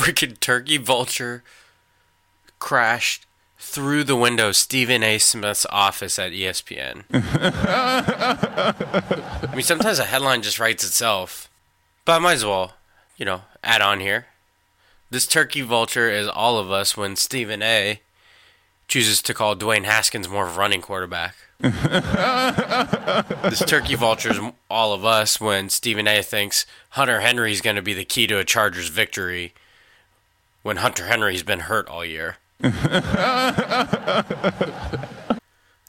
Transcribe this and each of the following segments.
freaking turkey vulture crashed through the window of Stephen A. Smith's office at ESPN. I mean, sometimes a headline just writes itself, but I might as well, you know, add on here. This turkey vulture is all of us when Stephen A. chooses to call Dwayne Haskins more of a running quarterback. this turkey vulture is all of us when Stephen A. thinks Hunter Henry is going to be the key to a Chargers victory when Hunter Henry's been hurt all year.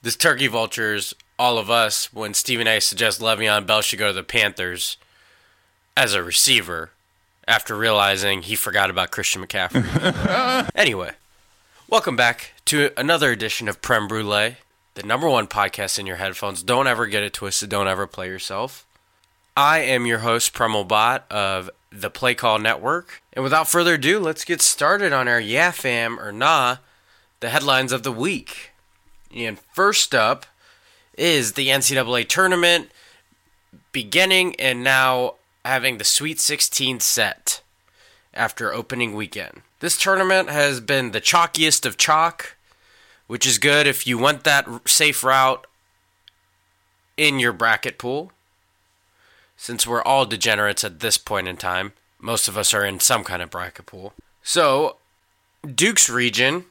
this turkey vulture's all of us when Stephen A. suggests Le'Veon Bell should go to the Panthers as a receiver after realizing he forgot about Christian McCaffrey. anyway, welcome back to another edition of Prem Brulee, the number one podcast in your headphones. Don't ever get it twisted. Don't ever play yourself. I am your host, Premal Bot of the Play Call Network. And without further ado, let's get started on our Yeah Fam or Nah, the headlines of the week. And first up is the NCAA tournament beginning and now having the Sweet 16 set after opening weekend. This tournament has been the chalkiest of chalk, which is good if you want that safe route in your bracket pool. Since we're all degenerates at this point in time, most of us are in some kind of bracket pool. So, Duke's region,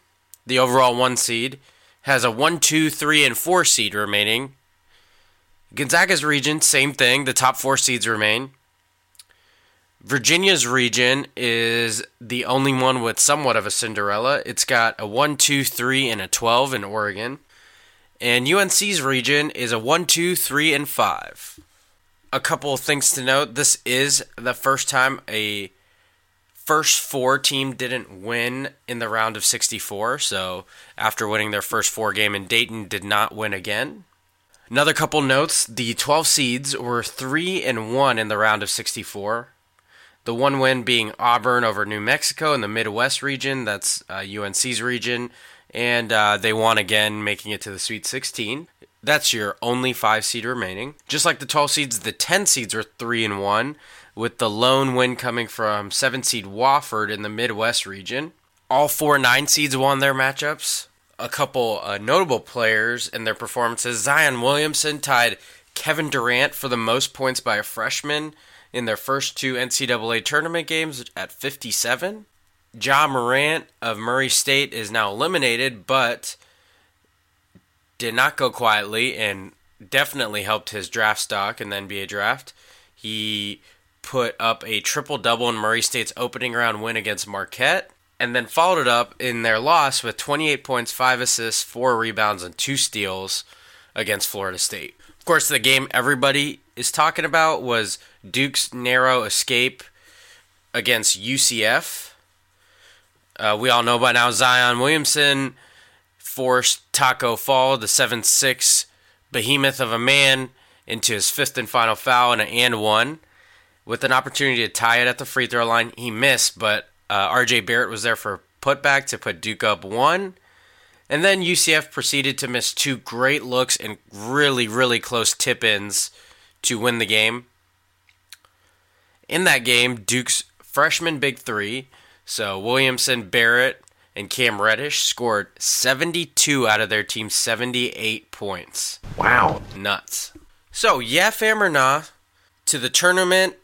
the overall one seed, has a one, two, three, and 4 seed remaining. Gonzaga's region, same thing. The top four seeds remain. Virginia's region is the only one with somewhat of a Cinderella. It's got a 1, 2, 3, and a 12 in Oregon. And UNC's region is a 1, 2, 3, and 5. A couple of things to note this is the first time a first four team didn't win in the round of 64. So after winning their first four game in Dayton, did not win again. Another couple notes: the 12 seeds were three and one in the round of 64. The one win being Auburn over New Mexico in the Midwest region. That's uh, UNC's region, and uh, they won again, making it to the Sweet 16. That's your only five seed remaining. Just like the 12 seeds, the 10 seeds are three and one, with the lone win coming from seven seed Wofford in the Midwest region. All four nine seeds won their matchups a couple uh, notable players in their performances. Zion Williamson tied Kevin Durant for the most points by a freshman in their first two NCAA tournament games at 57. Ja Morant of Murray State is now eliminated, but did not go quietly and definitely helped his draft stock in the NBA draft. He put up a triple double in Murray State's opening round win against Marquette and then followed it up in their loss with 28 points, 5 assists, 4 rebounds, and 2 steals against Florida State. Of course, the game everybody is talking about was Duke's narrow escape against UCF. Uh, we all know by now Zion Williamson forced Tacko Fall, the 7 6 behemoth of a man, into his fifth and final foul and an and one. With an opportunity to tie it at the free throw line, he missed, but uh, RJ Barrett was there for putback to put Duke up one. And then UCF proceeded to miss two great looks and really, really close tip ins to win the game. In that game, Duke's freshman big three, so Williamson, Barrett, and Cam Reddish scored 72 out of their team's 78 points. Wow. Nuts. So, yeah, fam or nah, to the tournament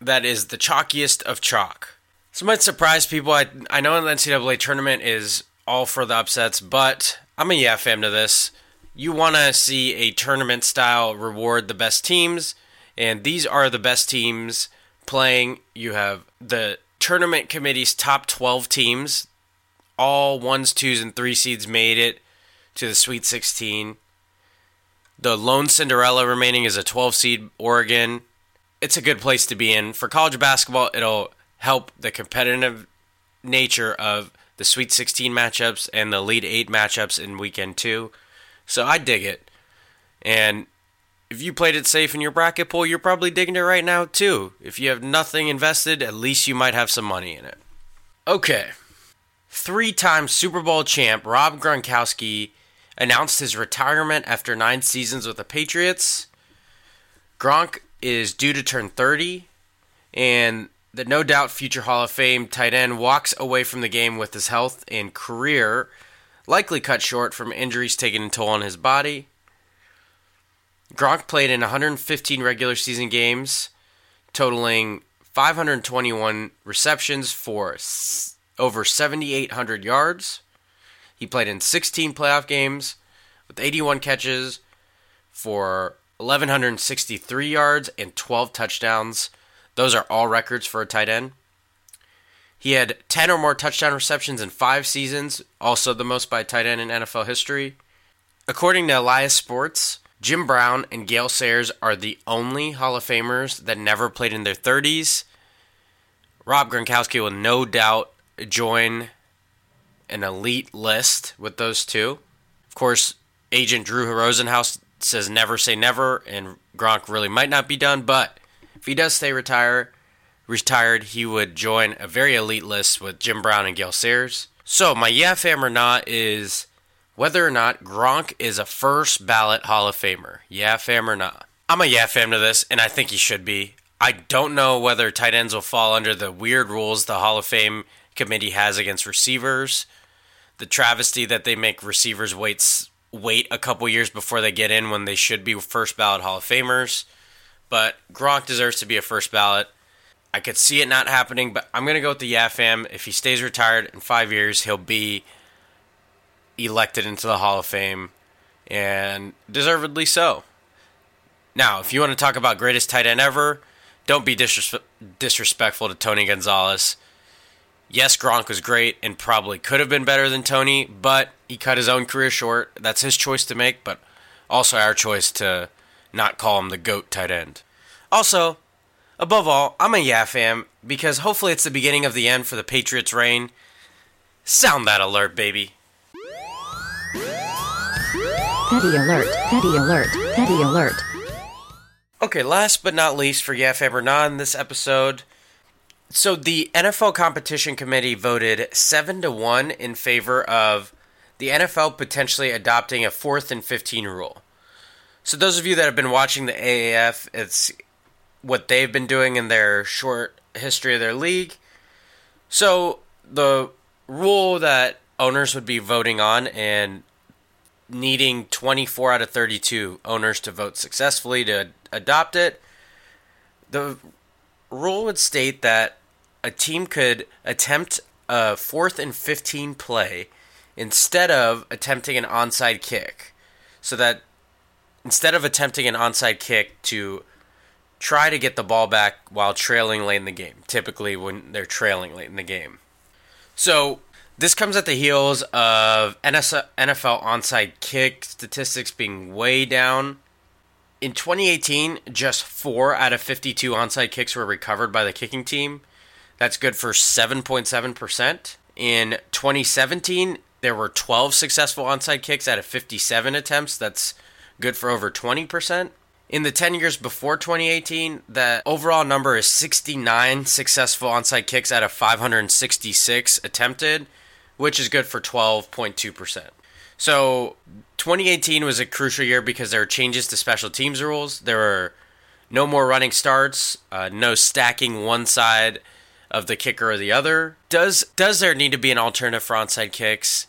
that is the chalkiest of chalk. This might surprise people. I, I know the NCAA tournament is all for the upsets, but I'm a yeah fam to this. You want to see a tournament style reward the best teams, and these are the best teams playing. You have the tournament committee's top 12 teams. All ones, twos, and three seeds made it to the Sweet 16. The lone Cinderella remaining is a 12 seed Oregon. It's a good place to be in. For college basketball, it'll help the competitive nature of the Sweet 16 matchups and the Elite 8 matchups in weekend 2. So I dig it. And if you played it safe in your bracket pool, you're probably digging it right now too. If you have nothing invested, at least you might have some money in it. Okay. Three time Super Bowl champ Rob Gronkowski announced his retirement after nine seasons with the Patriots. Gronk is due to turn 30, and the no doubt future Hall of Fame tight end walks away from the game with his health and career likely cut short from injuries taking a toll on his body. Gronk played in 115 regular season games, totaling 521 receptions for over 7,800 yards. He played in 16 playoff games with 81 catches for 1,163 yards and 12 touchdowns. Those are all records for a tight end. He had 10 or more touchdown receptions in five seasons, also the most by a tight end in NFL history. According to Elias Sports, Jim Brown and Gale Sayers are the only Hall of Famers that never played in their 30s. Rob Gronkowski will no doubt join an elite list with those two. Of course, agent Drew Rosenhaus says never say never, and Gronk really might not be done, but if he does stay retire, retired, he would join a very elite list with Jim Brown and Gale Sayers. So my yeah fam or not is whether or not Gronk is a first ballot Hall of Famer. Yeah fam or not. I'm a yeah fam to this, and I think he should be. I don't know whether tight ends will fall under the weird rules the Hall of Fame committee has against receivers. The travesty that they make receivers wait wait a couple years before they get in when they should be first ballot Hall of Famers but Gronk deserves to be a first ballot. I could see it not happening, but I'm to go with the Yafam. If he stays retired in five years, he'll be elected into the Hall of Fame, and deservedly so. Now, if you want to talk about greatest tight end ever, don't be disres- disrespectful to Tony Gonzalez. Yes, Gronk was great and probably could have been better than Tony, but he cut his own career short. That's his choice to make, but also our choice to not call him the GOAT tight end. Also, above all, I'm a Yeah fam because hopefully it's the beginning of the end for the Patriots' reign. Sound that alert, baby. Petty alert, petty alert, petty alert. Okay, last but not least for Yeah fam or not in this episode. So the NFL competition committee voted 7 to 1 in favor of the NFL potentially adopting a 4th and 15 rule. So those of you that have been watching the AAF, it's what they've been doing in their short history of their league. So the rule that owners would be voting on and needing 24 out of 32 owners to vote successfully to adopt it, the rule would state that a team could attempt a fourth and 15 play instead of attempting an onside kick. So that instead of attempting an onside kick to try to get the ball back while trailing late in the game, typically when they're trailing late in the game. So, this comes at the heels of NFL onside kick statistics being way down. In 2018, just 4 out of 52 onside kicks were recovered by the kicking team. That's good for 7.7%. In 2017, there were 12 successful onside kicks out of 57 attempts. That's good for over 20%. In the 10 years before 2018, the overall number is 69 successful onside kicks out of 566 attempted, which is good for 12.2%. So 2018 was a crucial year because there were changes to special teams rules. There were no more running starts, uh, no stacking one side of the kicker or the other. Does does there need to be an alternative for onside kicks?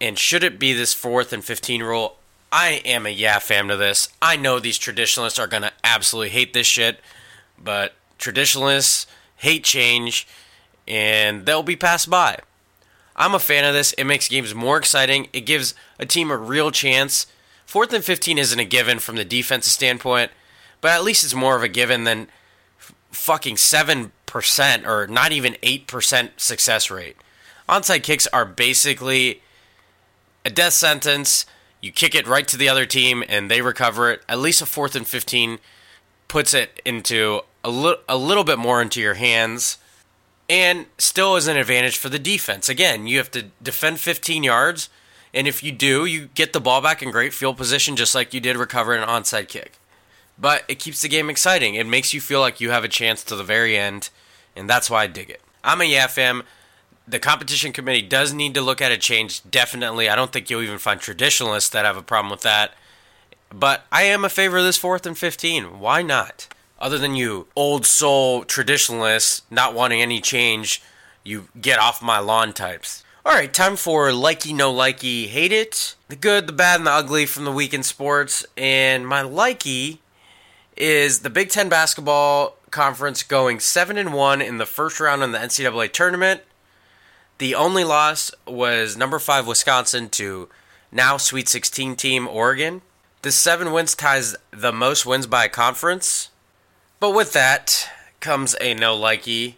And should it be this fourth and 15 rule? I am a yeah fam to this. I know these traditionalists are going to absolutely hate this shit, but traditionalists hate change and they'll be passed by. I'm a fan of this. It makes games more exciting. It gives a team a real chance. Fourth and 15 isn't a given from the defensive standpoint, but at least it's more of a given than f- fucking 7% or not even 8% success rate. Onside kicks are basically a death sentence you kick it right to the other team and they recover it. At least a fourth and 15 puts it into a, li- a little bit more into your hands and still is an advantage for the defense. Again, you have to defend 15 yards, and if you do, you get the ball back in great field position just like you did recover an onside kick. But it keeps the game exciting. It makes you feel like you have a chance to the very end, and that's why I dig it. I'm a Yeah fam the competition committee does need to look at a change. Definitely, I don't think you'll even find traditionalists that have a problem with that. But I am a favor of this fourth and fifteen. Why not? Other than you old soul traditionalists not wanting any change, you get off my lawn types. All right, time for likey no likey, hate it, the good, the bad, and the ugly from the week in sports. And my likey is the Big Ten basketball conference going seven and one in the first round in the NCAA tournament. The only loss was number five Wisconsin to now Sweet 16 team Oregon. This seven wins ties the most wins by a conference. But with that comes a no likey.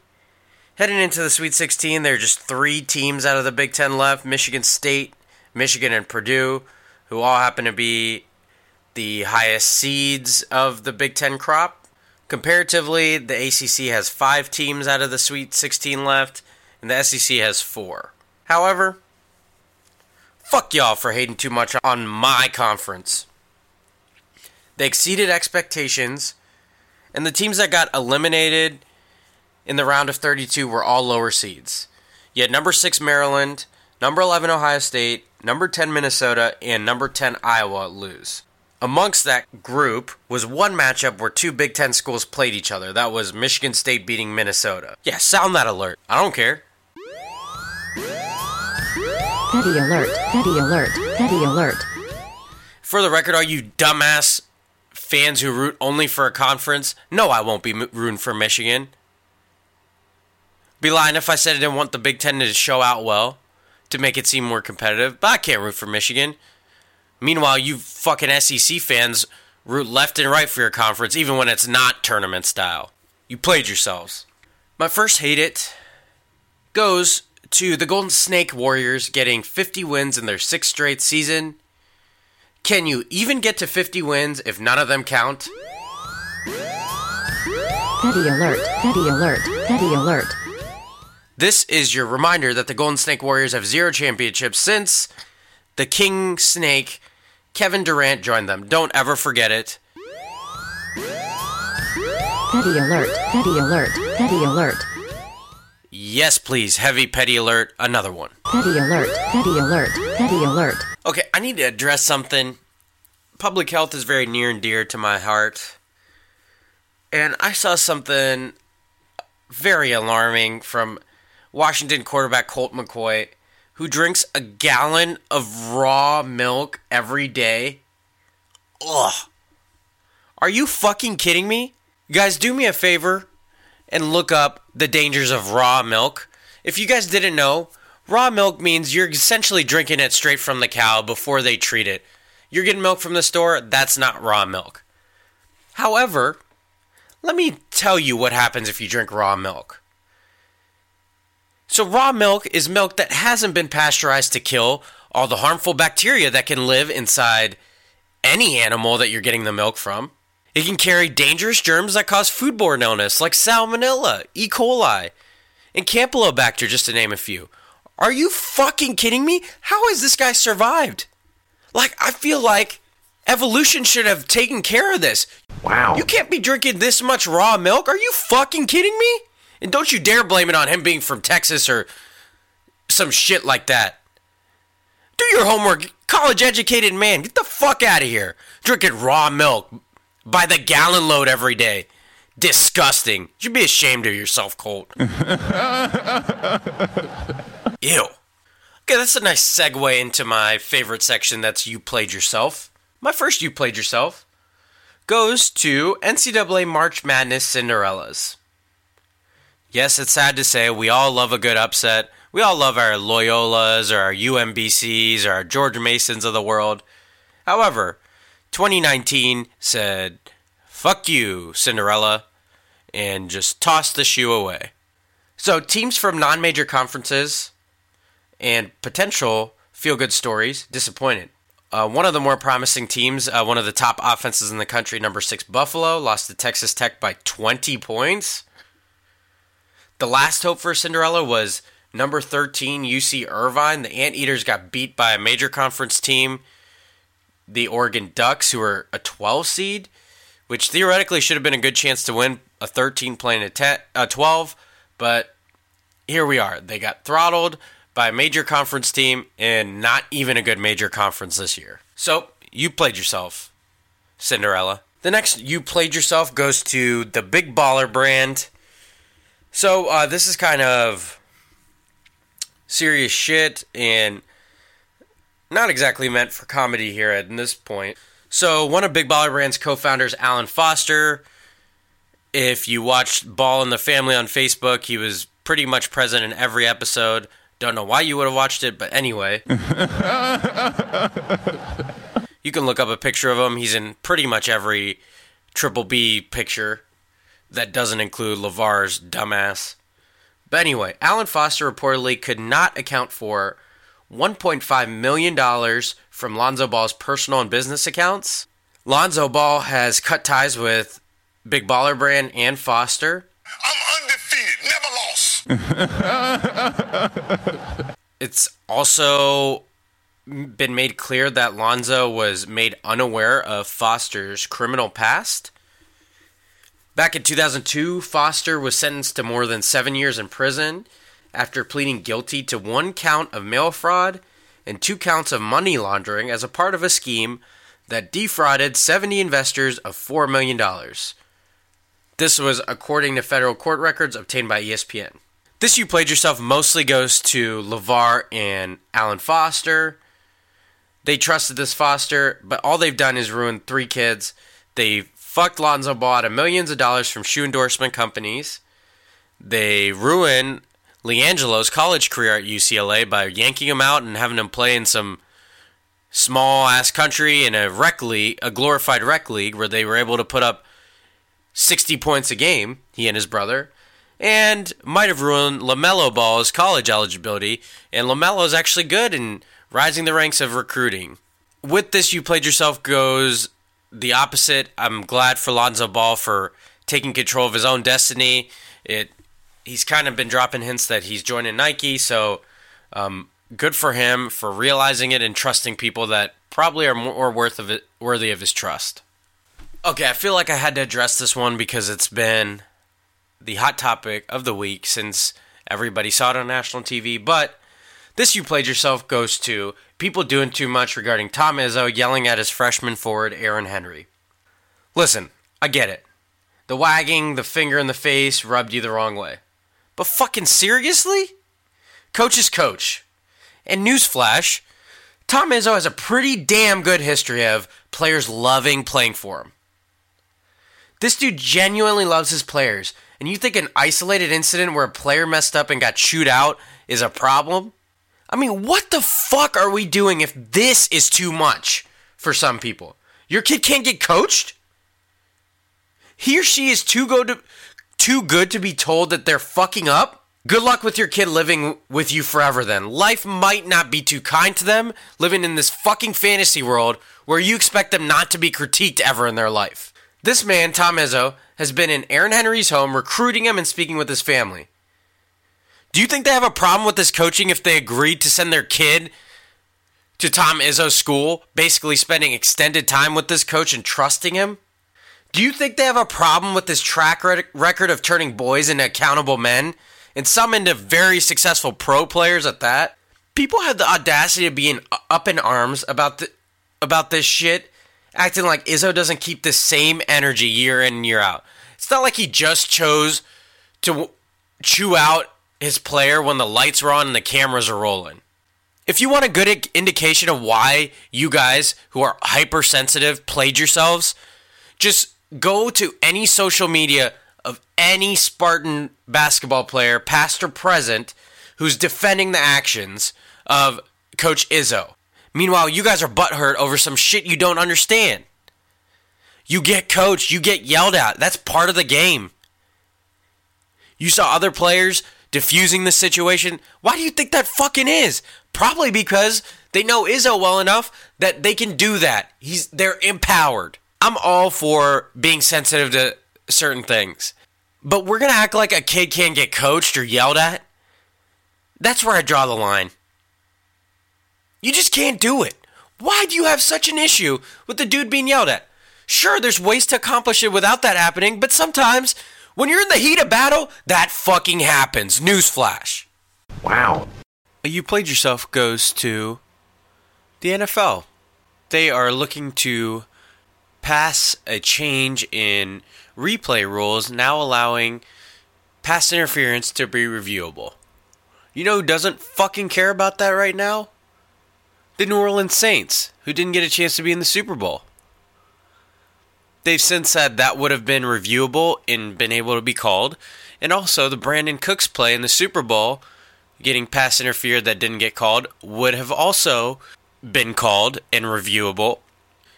Heading into the Sweet 16, there are just three teams out of the Big Ten left Michigan State, Michigan, and Purdue, who all happen to be the highest seeds of the Big Ten crop. Comparatively, the ACC has five teams out of the Sweet 16 left, and the SEC has four. However, fuck y'all for hating too much on my conference. They exceeded expectations, and the teams that got eliminated in the round of 32 were all lower seeds. Yet number 6 Maryland, number 11 Ohio State, number 10 Minnesota, and number 10 Iowa lose. Amongst that group was one matchup where two Big Ten schools played each other. That was Michigan State beating Minnesota. Yeah, sound that alert. I don't care. Petty alert, petty alert, petty alert. For the record, all you dumbass fans who root only for a conference, no, I won't be rooting for Michigan. Be lying if I said I didn't want the Big Ten to show out well to make it seem more competitive, but I can't root for Michigan. Meanwhile, you fucking SEC fans root left and right for your conference, even when it's not tournament style. You played yourselves. My first hate it goes to the Golden Snake Warriors getting 50 wins in their sixth straight season. Can you even get to 50 wins if none of them count? Petty alert, petty alert, petty alert. This is your reminder that the Golden Snake Warriors have zero championships since the King Snake, Kevin Durant, joined them. Don't ever forget it. Petty alert, petty alert, petty alert. Yes, please. Heavy petty alert. Another one. Petty alert, petty alert, petty alert. Okay, I need to address something. Public health is very near and dear to my heart. And I saw something very alarming from Washington quarterback Colt McCoy, who drinks a gallon of raw milk every day. Ugh. Are you fucking kidding me? You Guys, do me a favor and look up the dangers of raw milk. If you guys didn't know, raw milk means you're essentially drinking it straight from the cow before they treat it. You're getting milk from the store, that's not raw milk. However, let me tell you what happens if you drink raw milk. So, raw milk is milk that hasn't been pasteurized to kill all the harmful bacteria that can live inside any animal that you're getting the milk from. It can carry dangerous germs that cause foodborne illness like salmonella, E. coli, and campylobacter, just to name a few. Are you fucking kidding me? How has this guy survived? Like, I feel like evolution should have taken care of this. Wow. You can't be drinking this much raw milk. Are you fucking kidding me? And don't you dare blame it on him being from Texas or some shit like that. Do your homework, college educated man. Get the fuck out of here. Drinking raw milk by the gallon load every day. Disgusting. You should be ashamed of yourself, Colt. Ew. Okay, that's a nice segue into my favorite section that's You Played Yourself. My first You Played Yourself goes to NCAA March Madness Cinderellas. Yes, it's sad to say we all love a good upset. We all love our Loyolas or our UMBCs or our George Masons of the world. However, 2019 said, fuck you, Cinderella, and just tossed the shoe away. So, teams from non major conferences and potential feel good stories disappointed. Uh, one of the more promising teams, uh, one of the top offenses in the country, number six Buffalo, lost to Texas Tech by 20 points. The last hope for Cinderella was number 13 UC Irvine. The Anteaters got beat by a major conference team, the Oregon Ducks, who were a 12 seed, which theoretically should have been a good chance to win a 13 playing a, te- a 12, but here we are. They got throttled by a major conference team and not even a good major conference this year. So, you played yourself, Cinderella. The next you played yourself goes to the Big Baller brand. So uh, this is kind of serious shit and not exactly meant for comedy here at this point. So one of Big Baller Brand's co-founders, Alan Foster. If you watched Ball in the Family on Facebook, he was pretty much present in every episode. Don't know why you would have watched it, but anyway. you can look up a picture of him. He's in pretty much every Triple B picture that doesn't include LeVar's dumbass. But anyway, Alan Foster reportedly could not account for $1.5 million from Lonzo Ball's personal and business accounts. Lonzo Ball has cut ties with Big Baller Brand and Foster. I'm undefeated, never lost. It's also been made clear that Lonzo was made unaware of Foster's criminal past. Back in 2002, Foster was sentenced to more than seven years in prison after pleading guilty to one count of mail fraud and two counts of money laundering as a part of a scheme that defrauded 70 investors of $4 million. This was according to federal court records obtained by ESPN. This You Played Yourself mostly goes to LeVar and Alan Foster. They trusted this Foster, but all they've done is ruin three kids. They fucked Lonzo Ball out of millions of dollars from shoe endorsement companies. They ruin LiAngelo's college career at UCLA by yanking him out and having him play in some small ass country in a rec league, a glorified rec league where they were able to put up 60 points a game, he and his brother, and might have ruined LaMelo Ball's college eligibility. And LaMelo is actually good in rising the ranks of recruiting. With this, you played yourself goes the opposite. I'm glad for Lonzo Ball for taking control of his own destiny. It he's kind of been dropping hints that he's joining Nike, so um, good for him for realizing it and trusting people that probably are more worth of it, worthy of his trust. Okay, I feel like I had to address this one because it's been the hot topic of the week since everybody saw it on national TV. But this you played yourself goes to people doing too much regarding Tom Izzo yelling at his freshman forward Aaron Henry. Listen, I get it. The wagging, the finger in the face rubbed you the wrong way. But fucking seriously? Coach is coach. And newsflash, Tom Izzo has a pretty damn good history of players loving playing for him. This dude genuinely loves his players, and you think an isolated incident where a player messed up and got chewed out is a problem? I mean, what the fuck are we doing if this is too much for some people? Your kid can't get coached? He or she is too good to, too good to be told that they're fucking up? Good luck with your kid living with you forever then. Life might not be too kind to them living in this fucking fantasy world where you expect them not to be critiqued ever in their life. This man, Tom Izzo, has been in Aaron Henry's home recruiting him and speaking with his family. Do you think they have a problem with this coaching if they agreed to send their kid to Tom Izzo's school, basically spending extended time with this coach and trusting him? Do you think they have a problem with this track record of turning boys into accountable men and some into very successful pro players at that? People have the audacity of being up in arms about the, about this shit, acting like Izzo doesn't keep the same energy year in and year out. It's not like he just chose to chew out his player when the lights are on and the cameras are rolling. If you want a good indication of why you guys who are hypersensitive played yourselves, just go to any social media of any Spartan basketball player, past or present, who's defending the actions of Coach Izzo. Meanwhile, you guys are butthurt over some shit you don't understand. You get coached, you get yelled at. That's part of the game. You saw other players diffusing the situation. Why do you think that fucking is? Probably because they know Izzo well enough that they can do that. He's they're empowered. I'm all for being sensitive to certain things. But we're going to act like a kid can't get coached or yelled at. That's where I draw the line. You just can't do it. Why do you have such an issue with the dude being yelled at? Sure, there's ways to accomplish it without that happening, but sometimes when you're in the heat of battle, that fucking happens. Newsflash. Wow. You played yourself goes to the NFL. They are looking to pass a change in replay rules now allowing pass interference to be reviewable. You know who doesn't fucking care about that right now? The New Orleans Saints, who didn't get a chance to be in the Super Bowl. They've since said that would have been reviewable and been able to be called. And also, the Brandin Cooks play in the Super Bowl, getting pass interfered that didn't get called, would have also been called and reviewable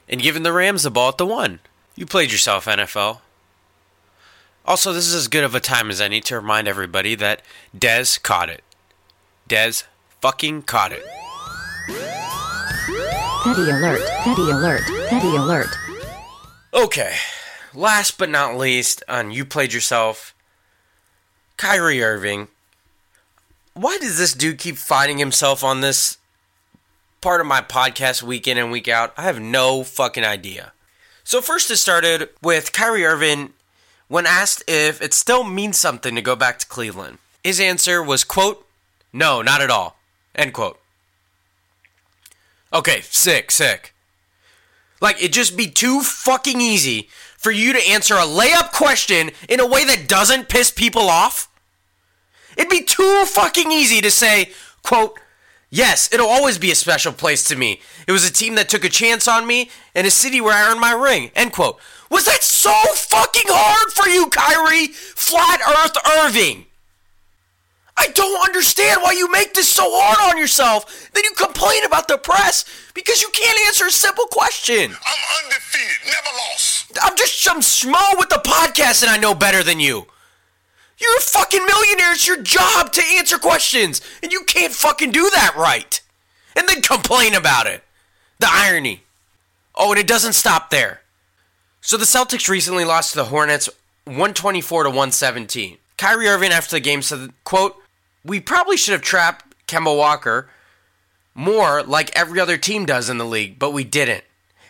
and given the Rams the ball at the one. You played yourself, NFL. Also, this is as good of a time as any to remind everybody that Dez caught it. Dez fucking caught it. Petty alert, petty alert, petty alert. Okay, last but not least, on You Played Yourself, Kyrie Irving. Why does this dude keep finding himself on this part of my podcast week in and week out? I have no fucking idea. So, first, it started with Kyrie Irving when asked if it still means something to go back to Cleveland. His answer was, quote, no, not at all, end quote. Okay, sick, sick. Like, it'd just be too fucking easy for you to answer a layup question in a way that doesn't piss people off. It'd be too fucking easy to say, quote, yes, it'll always be a special place to me. It was a team that took a chance on me and a city where I earned my ring, end quote. Was that so fucking hard for you, Kyrie? Flat Earth Irving. I don't understand why you make this so hard on yourself. Then you complain about the press because you can't answer a simple question. I'm undefeated, never lost. I'm just some schmo with the podcast and I know better than you. You're a fucking millionaire. It's your job to answer questions. And you can't fucking do that right. And then complain about it. The irony. Oh, and it doesn't stop there. So the Celtics recently lost to the Hornets 124 to 117. Kyrie Irving after the game said, quote, we probably should have trapped Kemba Walker more like every other team does in the league, but we didn't.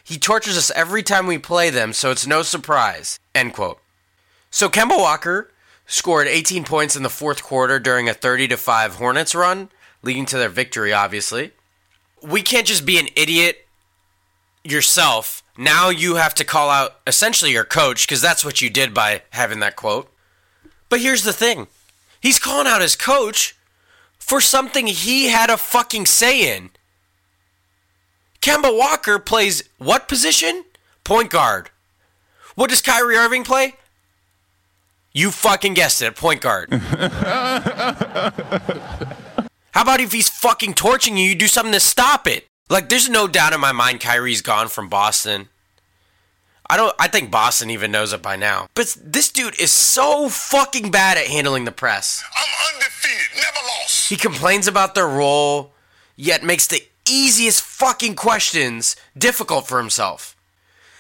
He tortures us every time we play them, so it's no surprise. End quote. So Kemba Walker scored 18 points in the fourth quarter during a 30 to 5 Hornets run, leading to their victory, obviously. We can't just be an idiot yourself. Now you have to call out essentially your coach, because that's what you did by having that quote. But here's the thing he's calling out his coach for something he had a fucking say in. Kemba Walker plays what position? Point guard. What does Kyrie Irving play? You fucking guessed it, point guard. How about if he's fucking torching you, you do something to stop it? Like, there's no doubt in my mind Kyrie's gone from Boston. I don't. I think Boston even knows it by now. But this dude is so fucking bad at handling the press. I'm undefeated, never lost. He complains about their role, yet makes the easiest fucking questions difficult for himself.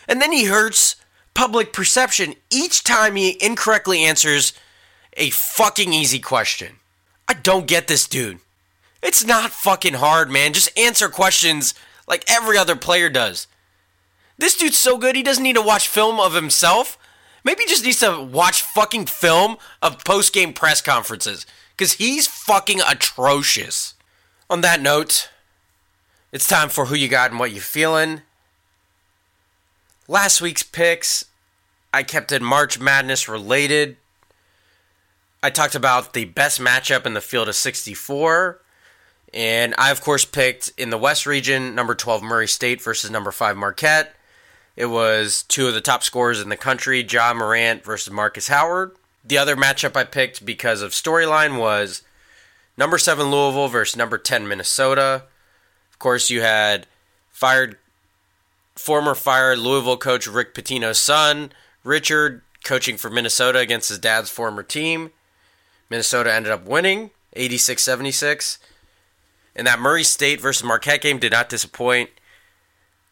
And then he hurts public perception each time he incorrectly answers a fucking easy question. I don't get this dude. It's not fucking hard, man. Just answer questions like every other player does. This dude's so good he doesn't need to watch film of himself. Maybe he just needs to watch fucking film of post game press conferences. Because he's fucking atrocious. On that note, it's time for who you got and what you feeling. Last week's picks, I kept it March Madness related. I talked about the best matchup in the field of 64. And I, of course, picked in the West region number 12 Murray State versus number 5 Marquette. It was two of the top scorers in the country, Ja Morant versus Marcus Howard. The other matchup I picked because of storyline was number 7 Louisville versus number 10 Minnesota. Of course, you had fired former fired Louisville coach Rick Pitino's son, Richard, coaching for Minnesota against his dad's former team. Minnesota ended up winning 86 76. And that Murray State versus Marquette game did not disappoint.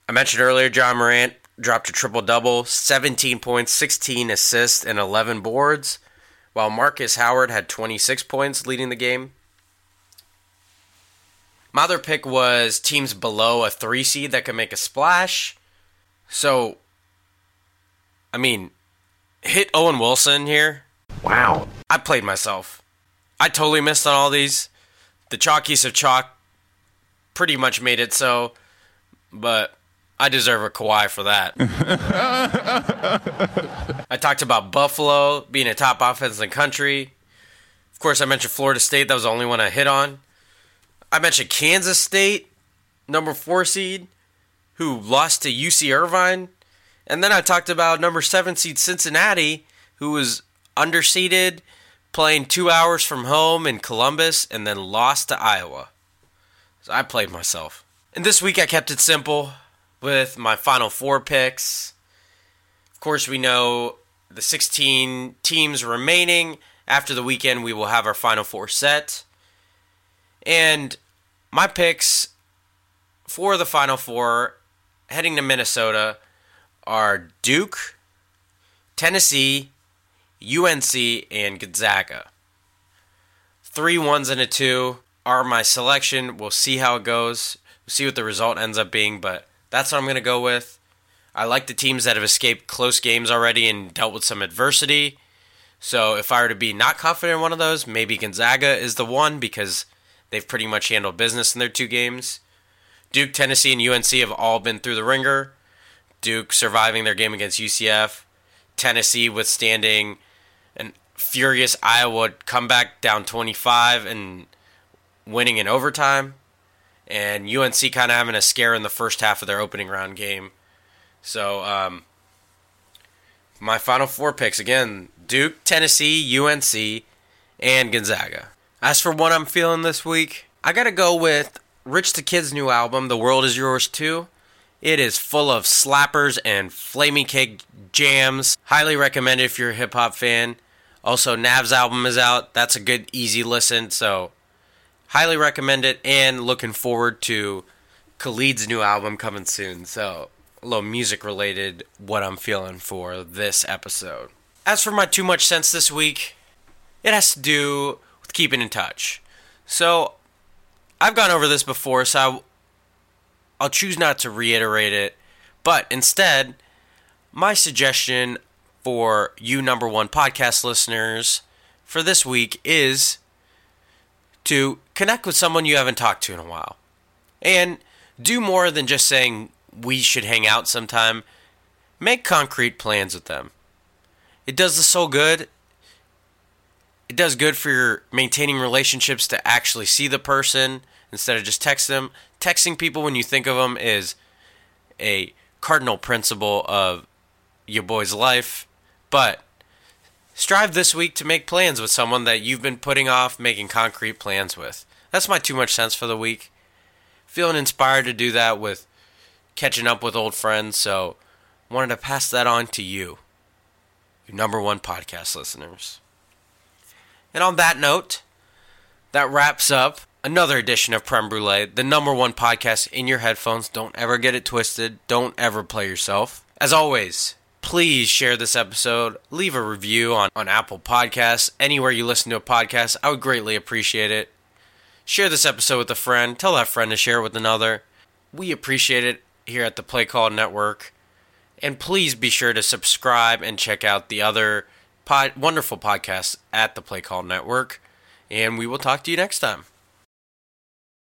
I mentioned earlier, Ja Morant dropped a triple double 17 points, 16 assists, and 11 boards, while Marcus Howard had 26 points leading the game. My other pick was teams below a three seed that can make a splash. So, I mean, hit Owen Wilson here. Wow. I played myself. I totally missed on all these. The chalkies of chalk pretty much made it so, but I deserve a Kawhi for that. I talked about Buffalo being a top offense in the country. Of course, I mentioned Florida State. That was the only one I hit on. I mentioned Kansas State, number four seed, who lost to UC Irvine. And then I talked about number seven seed Cincinnati, who was underseeded, playing two hours from home in Columbus, and then lost to Iowa. So I played myself. And this week I kept it simple with my final four picks. Of course, we know the 16 teams remaining. After the weekend, we will have our final four set. And my picks for the final four heading to Minnesota are Duke, Tennessee, UNC, and Gonzaga. Three ones and a two are my selection. We'll see how it goes. We'll see what the result ends up being, but that's what I'm going to go with. I like the teams that have escaped close games already and dealt with some adversity. So if I were to be not confident in one of those, maybe Gonzaga is the one because they've pretty much handled business in their two games. Duke, Tennessee, and UNC have all been through the ringer. Duke surviving their game against UCF. Tennessee withstanding an furious Iowa comeback down 25 and winning in overtime. And UNC kind of having a scare in the first half of their opening round game. So, um, my final four picks again Duke, Tennessee, UNC, and Gonzaga. As for what I'm feeling this week, I gotta go with Rich the Kid's new album, The World Is Yours Too. It is full of slappers and flaming cake jams. Highly recommend if you're a hip hop fan. Also, Nav's album is out. That's a good, easy listen. So, highly recommend it. And looking forward to Khalid's new album coming soon. So, a little music related, what I'm feeling for this episode. As for my too much sense this week, it has to do with keeping in touch. So, I've gone over this before, so I, I'll choose not to reiterate it. But instead, my suggestion for you, number one podcast listeners, for this week is to connect with someone you haven't talked to in a while. And do more than just saying we should hang out sometime. Make concrete plans with them. It does the soul good. It does good for your maintaining relationships to actually see the person instead of just text them. Texting people when you think of them is a cardinal principle of your boy's life. But strive this week to make plans with someone that you've been putting off making concrete plans with. That's my too much sense for the week. Feeling inspired to do that with catching up with old friends, so wanted to pass that on to you, your number one podcast listeners. And on that note, that wraps up another edition of Prem Brulee, the number one podcast in your headphones. Don't ever get it twisted. Don't ever play yourself. As always, please share this episode. Leave a review on, on Apple Podcasts, anywhere you listen to a podcast. I would greatly appreciate it. Share this episode with a friend. Tell that friend to share it with another. We appreciate it here at the Play Call Network. And please be sure to subscribe and check out the other pod- wonderful podcasts at the Play Call Network. And we will talk to you next time.